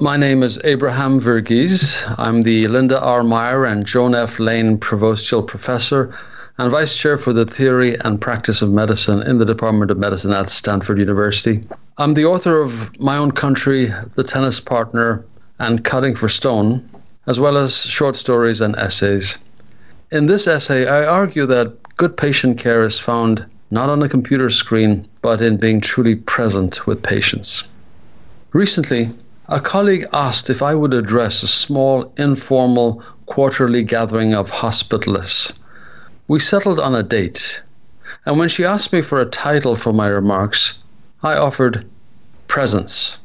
My name is Abraham Verghese. I'm the Linda R. Meier and Joan F. Lane Provostial Professor and Vice Chair for the Theory and Practice of Medicine in the Department of Medicine at Stanford University. I'm the author of My Own Country, The Tennis Partner, and Cutting for Stone, as well as short stories and essays. In this essay, I argue that good patient care is found not on a computer screen, but in being truly present with patients. Recently, a colleague asked if I would address a small, informal, quarterly gathering of hospitalists. We settled on a date, and when she asked me for a title for my remarks, I offered Presence.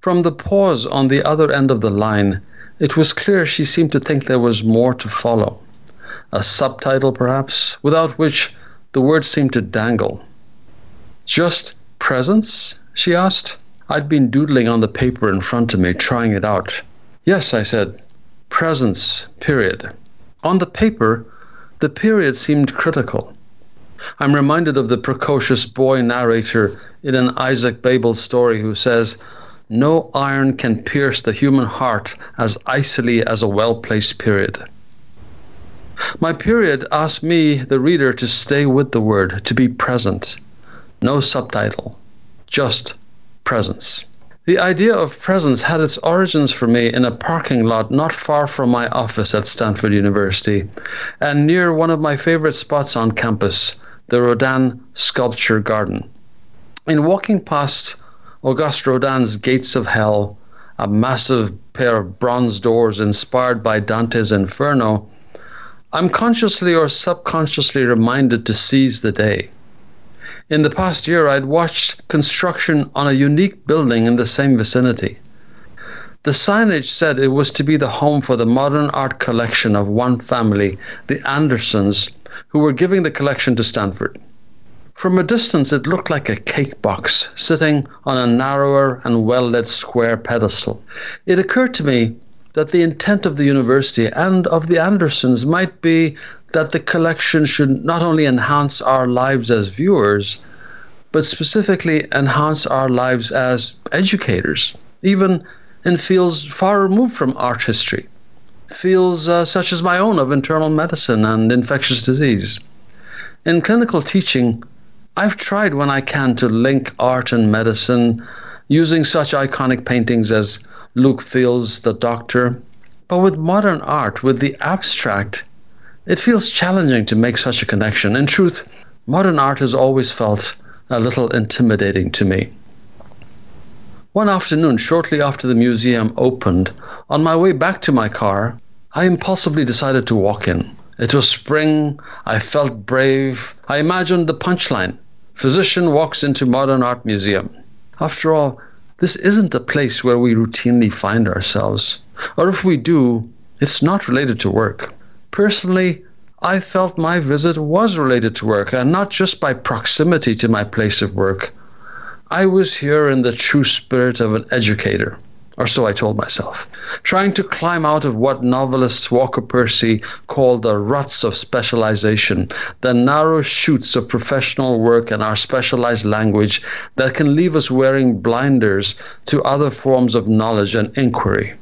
From the pause on the other end of the line, it was clear she seemed to think there was more to follow. A subtitle, perhaps, without which the words seemed to dangle. Just presence? she asked. I'd been doodling on the paper in front of me, trying it out. Yes, I said, presence, period. On the paper, the period seemed critical. I'm reminded of the precocious boy narrator in an Isaac Babel story who says, No iron can pierce the human heart as icily as a well placed period. My period asked me, the reader, to stay with the word, to be present. No subtitle, just presence. The idea of presence had its origins for me in a parking lot not far from my office at Stanford University and near one of my favorite spots on campus, the Rodin Sculpture Garden. In walking past Auguste Rodin's Gates of Hell, a massive pair of bronze doors inspired by Dante's Inferno, I'm consciously or subconsciously reminded to seize the day. In the past year, I'd watched construction on a unique building in the same vicinity. The signage said it was to be the home for the modern art collection of one family, the Andersons, who were giving the collection to Stanford. From a distance, it looked like a cake box sitting on a narrower and well lit square pedestal. It occurred to me that the intent of the university and of the Andersons might be that the collection should not only enhance our lives as viewers, but specifically enhance our lives as educators, even in fields far removed from art history, fields uh, such as my own of internal medicine and infectious disease. In clinical teaching, I've tried when I can to link art and medicine using such iconic paintings as Luke Fildes' The Doctor. But with modern art, with the abstract, it feels challenging to make such a connection. In truth, modern art has always felt a little intimidating to me. One afternoon, shortly after the museum opened, on my way back to my car, I impulsively decided to walk in. It was spring. I felt brave. I imagined the punchline Physician walks into Modern Art Museum. After all, this isn't a place where we routinely find ourselves. Or if we do, it's not related to work. Personally, I felt my visit was related to work, and not just by proximity to my place of work. I was here in the true spirit of an educator, or so I told myself, trying to climb out of what novelist Walker Percy called the ruts of specialization, the narrow shoots of professional work and our specialized language that can leave us wearing blinders to other forms of knowledge and inquiry.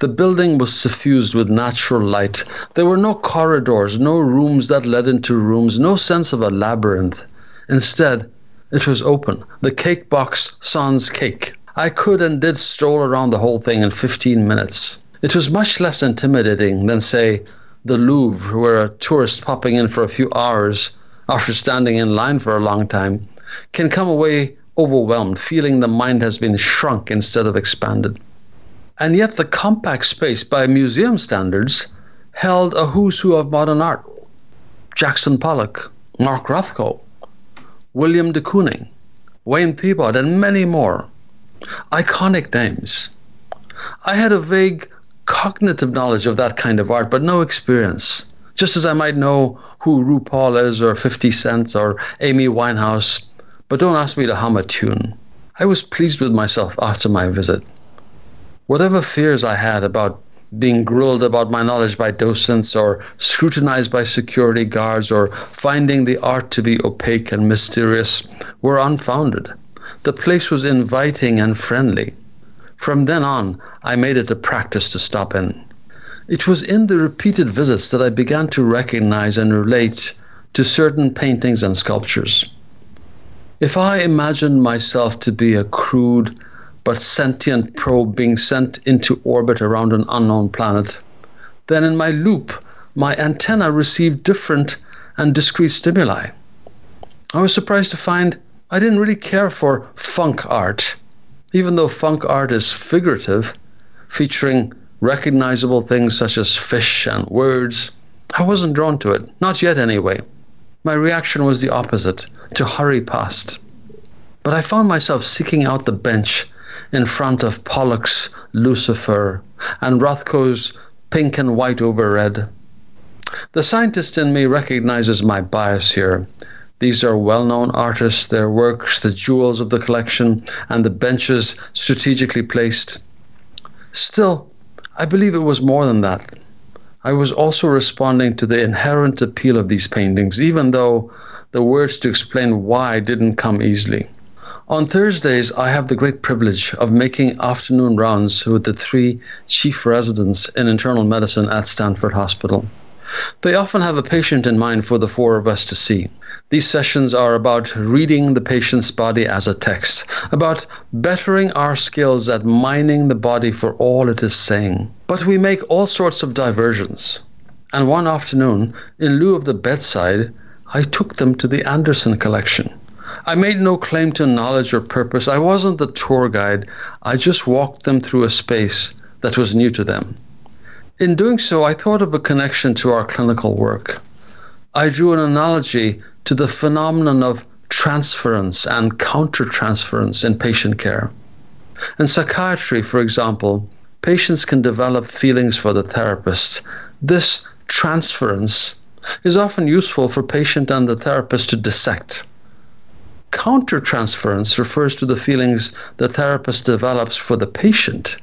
The building was suffused with natural light. There were no corridors, no rooms that led into rooms, no sense of a labyrinth. Instead, it was open, the cake box sans cake. I could and did stroll around the whole thing in 15 minutes. It was much less intimidating than, say, the Louvre, where a tourist popping in for a few hours after standing in line for a long time can come away overwhelmed, feeling the mind has been shrunk instead of expanded. And yet, the compact space, by museum standards, held a who's who of modern art Jackson Pollock, Mark Rothko, Willem de Kooning, Wayne Thiebaud, and many more. Iconic names. I had a vague cognitive knowledge of that kind of art, but no experience. Just as I might know who RuPaul is, or 50 Cent, or Amy Winehouse, but don't ask me to hum a tune. I was pleased with myself after my visit whatever fears I had about being grilled about my knowledge by docents or scrutinized by security guards or finding the art to be opaque and mysterious were unfounded. The place was inviting and friendly. From then on, I made it a practice to stop in. It was in the repeated visits that I began to recognize and relate to certain paintings and sculptures. If I imagined myself to be a crude but sentient probe being sent into orbit around an unknown planet, then in my loop, my antenna received different and discrete stimuli. I was surprised to find I didn't really care for funk art, even though funk art is figurative, featuring recognizable things such as fish and words. I wasn't drawn to it, not yet anyway. My reaction was the opposite to hurry past. But I found myself seeking out the bench in front of Pollock's Lucifer and Rothko's Pink and White over Red. The scientist in me recognizes my bias here. These are well known artists, their works, the jewels of the collection, and the benches strategically placed. Still, I believe it was more than that. I was also responding to the inherent appeal of these paintings, even though the words to explain why didn't come easily. On Thursdays, I have the great privilege of making afternoon rounds with the three chief residents in internal medicine at Stanford Hospital. They often have a patient in mind for the four of us to see. These sessions are about reading the patient's body as a text, about bettering our skills at mining the body for all it is saying. But we make all sorts of diversions. And one afternoon, in lieu of the bedside, I took them to the Anderson collection. I made no claim to knowledge or purpose. I wasn't the tour guide. I just walked them through a space that was new to them. In doing so, I thought of a connection to our clinical work. I drew an analogy to the phenomenon of transference and countertransference in patient care. In psychiatry, for example, patients can develop feelings for the therapist. This transference is often useful for patient and the therapist to dissect. Countertransference refers to the feelings the therapist develops for the patient,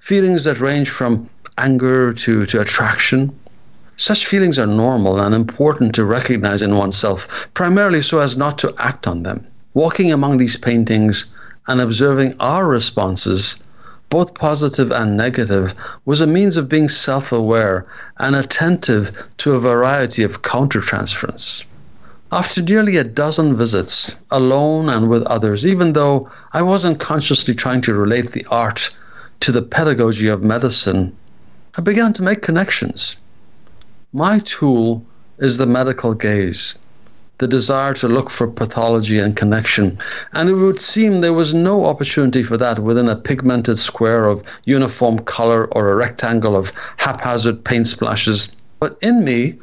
feelings that range from anger to, to attraction. Such feelings are normal and important to recognize in oneself, primarily so as not to act on them. Walking among these paintings and observing our responses, both positive and negative, was a means of being self aware and attentive to a variety of countertransference. After nearly a dozen visits, alone and with others, even though I wasn't consciously trying to relate the art to the pedagogy of medicine, I began to make connections. My tool is the medical gaze, the desire to look for pathology and connection, and it would seem there was no opportunity for that within a pigmented square of uniform color or a rectangle of haphazard paint splashes. But in me,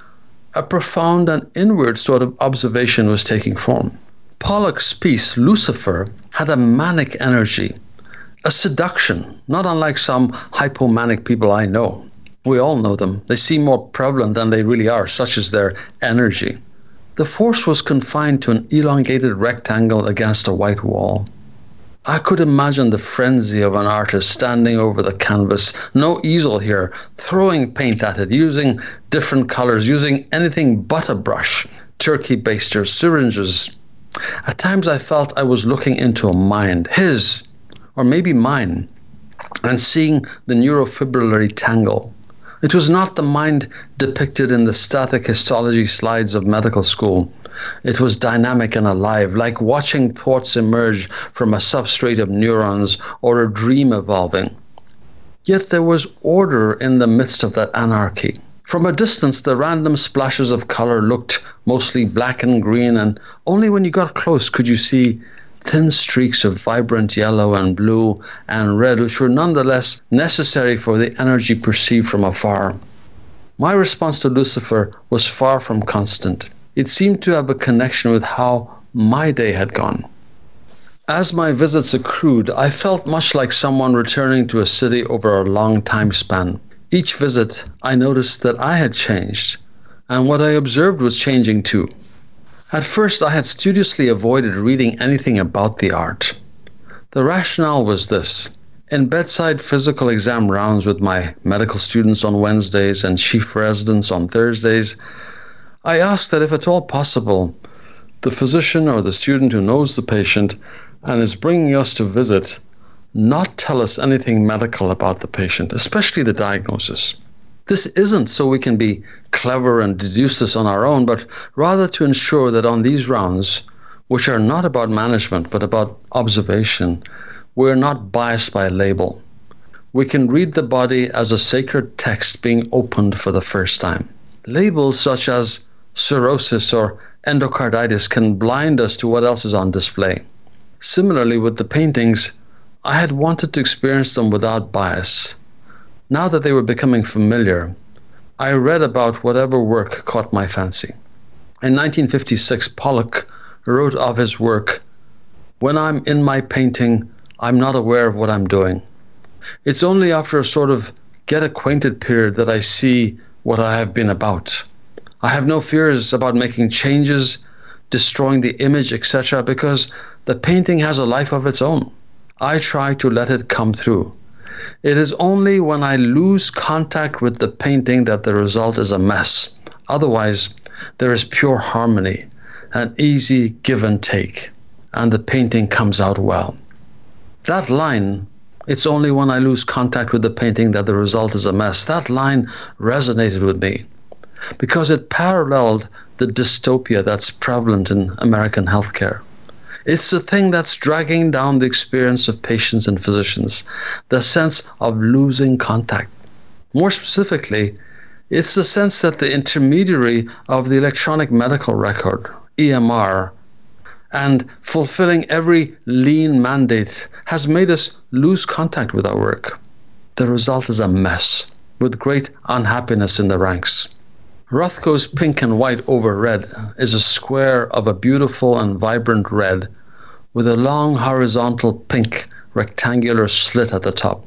a profound and inward sort of observation was taking form. Pollock's piece, Lucifer, had a manic energy a seduction, not unlike some hypomanic people I know. We all know them. They seem more prevalent than they really are, such is their energy. The force was confined to an elongated rectangle against a white wall. I could imagine the frenzy of an artist standing over the canvas, no easel here, throwing paint at it, using different colors, using anything but a brush, turkey basters, syringes. At times I felt I was looking into a mind, his, or maybe mine, and seeing the neurofibrillary tangle. It was not the mind depicted in the static histology slides of medical school. It was dynamic and alive, like watching thoughts emerge from a substrate of neurons or a dream evolving. Yet there was order in the midst of that anarchy. From a distance, the random splashes of color looked mostly black and green, and only when you got close could you see thin streaks of vibrant yellow and blue and red, which were nonetheless necessary for the energy perceived from afar. My response to Lucifer was far from constant. It seemed to have a connection with how my day had gone. As my visits accrued, I felt much like someone returning to a city over a long time span. Each visit, I noticed that I had changed, and what I observed was changing too. At first, I had studiously avoided reading anything about the art. The rationale was this in bedside physical exam rounds with my medical students on Wednesdays and chief residents on Thursdays, I ask that if at all possible, the physician or the student who knows the patient and is bringing us to visit not tell us anything medical about the patient, especially the diagnosis. This isn't so we can be clever and deduce this on our own, but rather to ensure that on these rounds, which are not about management but about observation, we're not biased by a label. We can read the body as a sacred text being opened for the first time. Labels such as cirrhosis or endocarditis can blind us to what else is on display. Similarly, with the paintings, I had wanted to experience them without bias. Now that they were becoming familiar, I read about whatever work caught my fancy. In 1956, Pollock wrote of his work When I'm in my painting, I'm not aware of what I'm doing. It's only after a sort of get acquainted period that I see what I have been about. I have no fears about making changes, destroying the image, etc., because the painting has a life of its own. I try to let it come through. It is only when I lose contact with the painting that the result is a mess. Otherwise, there is pure harmony, an easy give and take, and the painting comes out well. That line, it's only when I lose contact with the painting that the result is a mess, that line resonated with me because it paralleled the dystopia that's prevalent in American healthcare. It's the thing that's dragging down the experience of patients and physicians, the sense of losing contact. More specifically, it's the sense that the intermediary of the electronic medical record, EMR, and fulfilling every lean mandate has made us lose contact with our work. The result is a mess, with great unhappiness in the ranks. Rothko's pink and white over red is a square of a beautiful and vibrant red with a long horizontal pink rectangular slit at the top,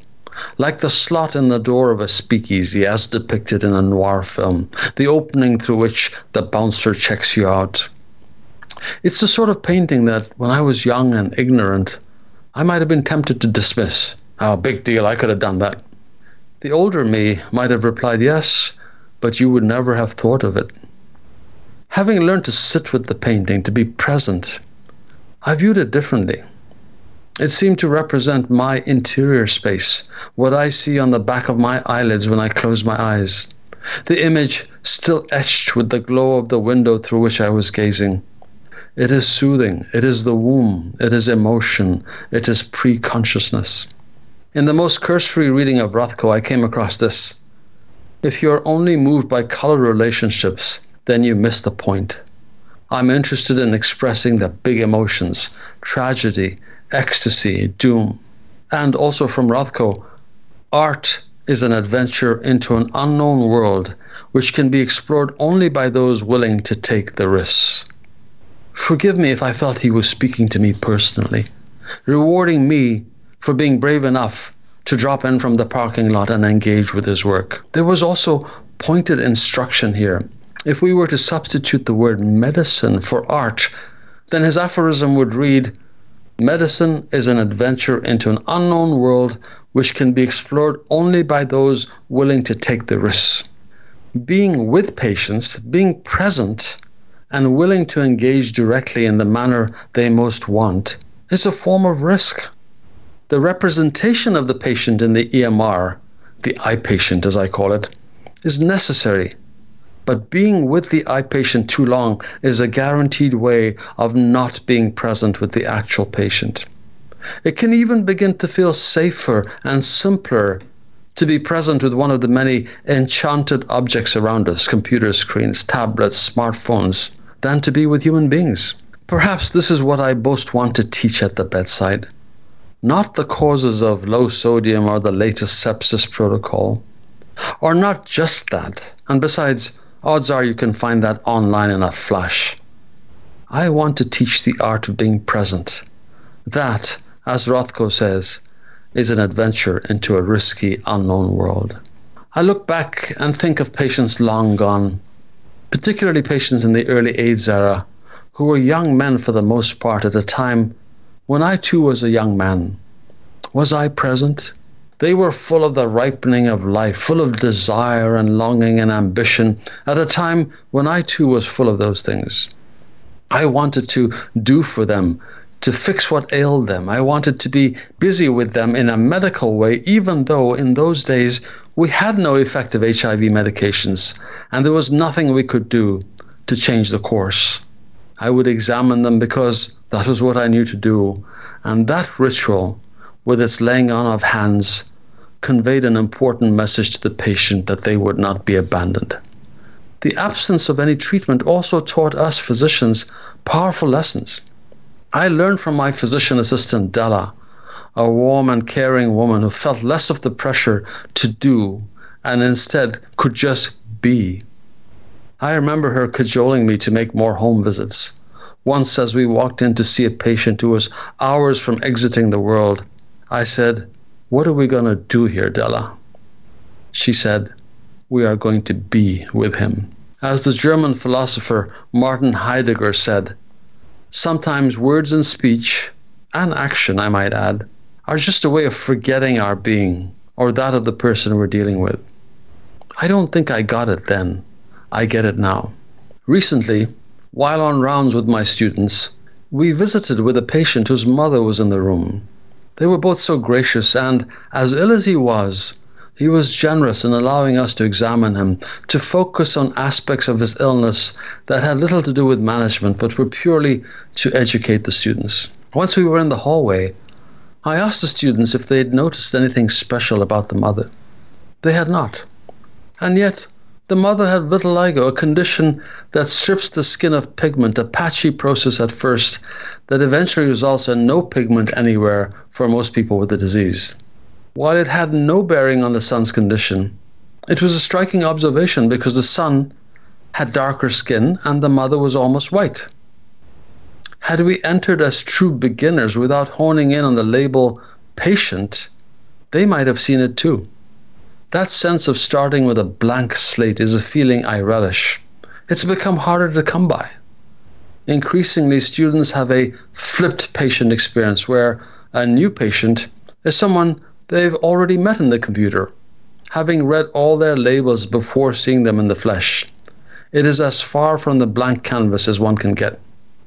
like the slot in the door of a speakeasy as depicted in a noir film, the opening through which the bouncer checks you out. It's the sort of painting that, when I was young and ignorant, I might have been tempted to dismiss. Oh, big deal, I could have done that. The older me might have replied, Yes, but you would never have thought of it. Having learned to sit with the painting, to be present, I viewed it differently. It seemed to represent my interior space, what I see on the back of my eyelids when I close my eyes. The image still etched with the glow of the window through which I was gazing. It is soothing, it is the womb, it is emotion, it is pre consciousness. In the most cursory reading of Rothko, I came across this. If you are only moved by color relationships, then you miss the point. I'm interested in expressing the big emotions tragedy, ecstasy, doom. And also from Rothko, art is an adventure into an unknown world which can be explored only by those willing to take the risks. Forgive me if I felt he was speaking to me personally, rewarding me for being brave enough to drop in from the parking lot and engage with his work. There was also pointed instruction here if we were to substitute the word medicine for art, then his aphorism would read Medicine is an adventure into an unknown world which can be explored only by those willing to take the risks. Being with patients, being present, and willing to engage directly in the manner they most want is a form of risk. The representation of the patient in the EMR, the iPatient as I call it, is necessary but being with the iPatient too long is a guaranteed way of not being present with the actual patient. It can even begin to feel safer and simpler to be present with one of the many enchanted objects around us computer screens, tablets, smartphones than to be with human beings. Perhaps this is what I most want to teach at the bedside. Not the causes of low sodium or the latest sepsis protocol, or not just that. And besides, odds are you can find that online in a flash. I want to teach the art of being present. That, as Rothko says, is an adventure into a risky, unknown world. I look back and think of patients long gone, particularly patients in the early AIDS era, who were young men for the most part at a time when I too was a young man. Was I present? They were full of the ripening of life, full of desire and longing and ambition at a time when I too was full of those things. I wanted to do for them, to fix what ailed them. I wanted to be busy with them in a medical way, even though in those days we had no effective HIV medications and there was nothing we could do to change the course. I would examine them because that was what I knew to do. And that ritual, with its laying on of hands, conveyed an important message to the patient that they would not be abandoned. The absence of any treatment also taught us physicians powerful lessons. I learned from my physician assistant, Della, a warm and caring woman who felt less of the pressure to do and instead could just be. I remember her cajoling me to make more home visits. Once, as we walked in to see a patient who was hours from exiting the world, I said, What are we going to do here, Della? She said, We are going to be with him. As the German philosopher Martin Heidegger said, Sometimes words and speech, and action, I might add, are just a way of forgetting our being or that of the person we're dealing with. I don't think I got it then. I get it now. Recently, while on rounds with my students, we visited with a patient whose mother was in the room. They were both so gracious, and as ill as he was, he was generous in allowing us to examine him, to focus on aspects of his illness that had little to do with management, but were purely to educate the students. Once we were in the hallway, I asked the students if they had noticed anything special about the mother. They had not. And yet, the mother had vitiligo, a condition that strips the skin of pigment, a patchy process at first that eventually results in no pigment anywhere for most people with the disease. While it had no bearing on the son's condition, it was a striking observation because the son had darker skin and the mother was almost white. Had we entered as true beginners without honing in on the label patient, they might have seen it too. That sense of starting with a blank slate is a feeling I relish. It's become harder to come by. Increasingly, students have a flipped patient experience where a new patient is someone they've already met in the computer, having read all their labels before seeing them in the flesh. It is as far from the blank canvas as one can get.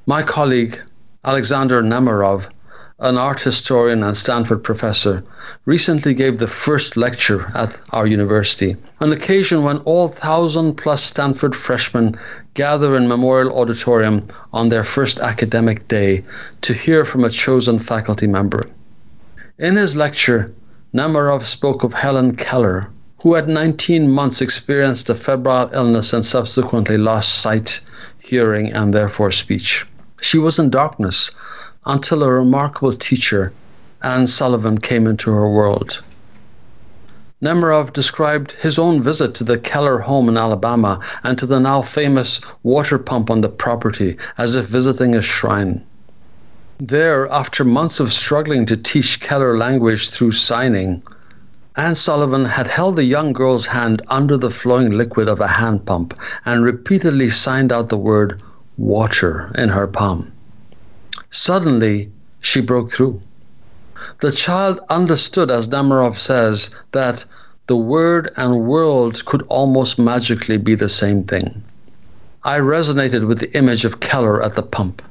My colleague, Alexander Nemerov, an art historian and Stanford professor, recently gave the first lecture at our university, an occasion when all thousand plus Stanford freshmen gather in Memorial Auditorium on their first academic day to hear from a chosen faculty member. In his lecture, Nemerov spoke of Helen Keller, who at 19 months experienced a febrile illness and subsequently lost sight, hearing, and therefore speech. She was in darkness until a remarkable teacher, Anne Sullivan, came into her world. Nemerov described his own visit to the Keller home in Alabama and to the now famous water pump on the property as if visiting a shrine. There, after months of struggling to teach Keller language through signing, Anne Sullivan had held the young girl's hand under the flowing liquid of a hand pump and repeatedly signed out the word water in her palm. Suddenly, she broke through. The child understood, as Nemerov says, that the word and world could almost magically be the same thing. I resonated with the image of Keller at the pump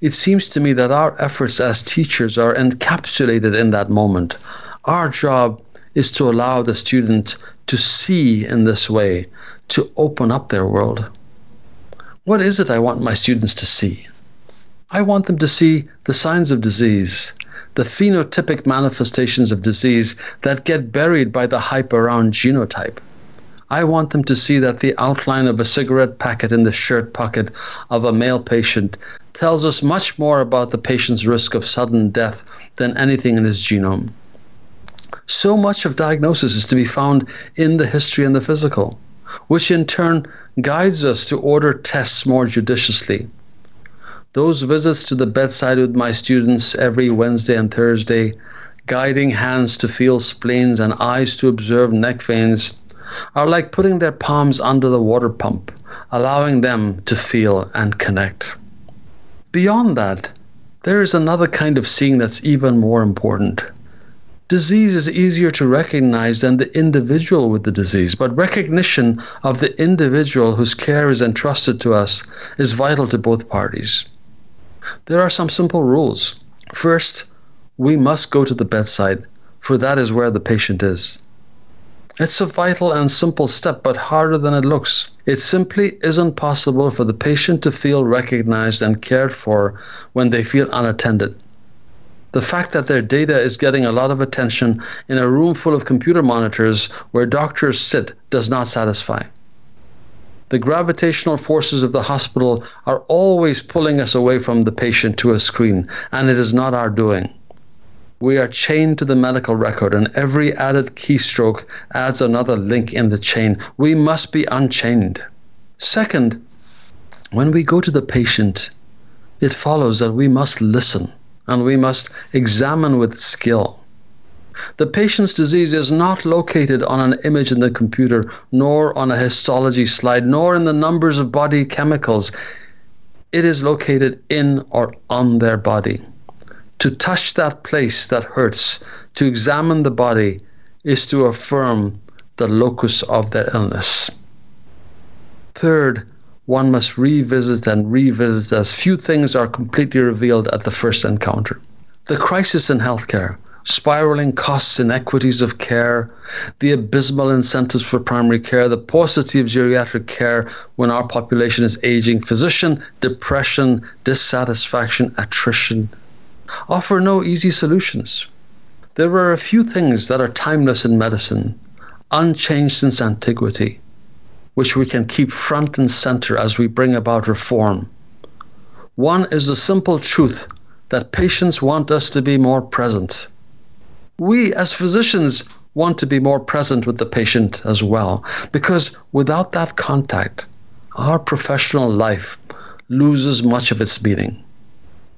it seems to me that our efforts as teachers are encapsulated in that moment. Our job is to allow the student to see in this way, to open up their world. What is it I want my students to see? I want them to see the signs of disease, the phenotypic manifestations of disease that get buried by the hype around genotype. I want them to see that the outline of a cigarette packet in the shirt pocket of a male patient tells us much more about the patient's risk of sudden death than anything in his genome. So much of diagnosis is to be found in the history and the physical, which in turn guides us to order tests more judiciously. Those visits to the bedside with my students every Wednesday and Thursday, guiding hands to feel spleens and eyes to observe neck veins, are like putting their palms under the water pump, allowing them to feel and connect. Beyond that, there is another kind of seeing that's even more important. Disease is easier to recognize than the individual with the disease, but recognition of the individual whose care is entrusted to us is vital to both parties. There are some simple rules. First, we must go to the bedside, for that is where the patient is. It's a vital and simple step, but harder than it looks. It simply isn't possible for the patient to feel recognized and cared for when they feel unattended. The fact that their data is getting a lot of attention in a room full of computer monitors where doctors sit does not satisfy. The gravitational forces of the hospital are always pulling us away from the patient to a screen, and it is not our doing. We are chained to the medical record, and every added keystroke adds another link in the chain. We must be unchained. Second, when we go to the patient, it follows that we must listen and we must examine with skill. The patient's disease is not located on an image in the computer, nor on a histology slide, nor in the numbers of body chemicals. It is located in or on their body. To touch that place that hurts, to examine the body, is to affirm the locus of their illness. Third, one must revisit and revisit as few things are completely revealed at the first encounter. The crisis in healthcare, spiraling costs, inequities of care, the abysmal incentives for primary care, the paucity of geriatric care when our population is aging, physician depression, dissatisfaction, attrition, offer no easy solutions. There are a few things that are timeless in medicine, unchanged since antiquity, which we can keep front and center as we bring about reform. One is the simple truth that patients want us to be more present we as physicians want to be more present with the patient as well, because without that contact, our professional life loses much of its meaning.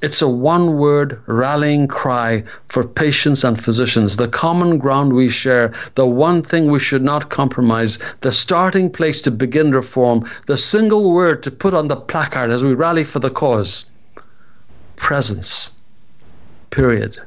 It's a one word rallying cry for patients and physicians, the common ground we share, the one thing we should not compromise, the starting place to begin reform, the single word to put on the placard as we rally for the cause presence. Period.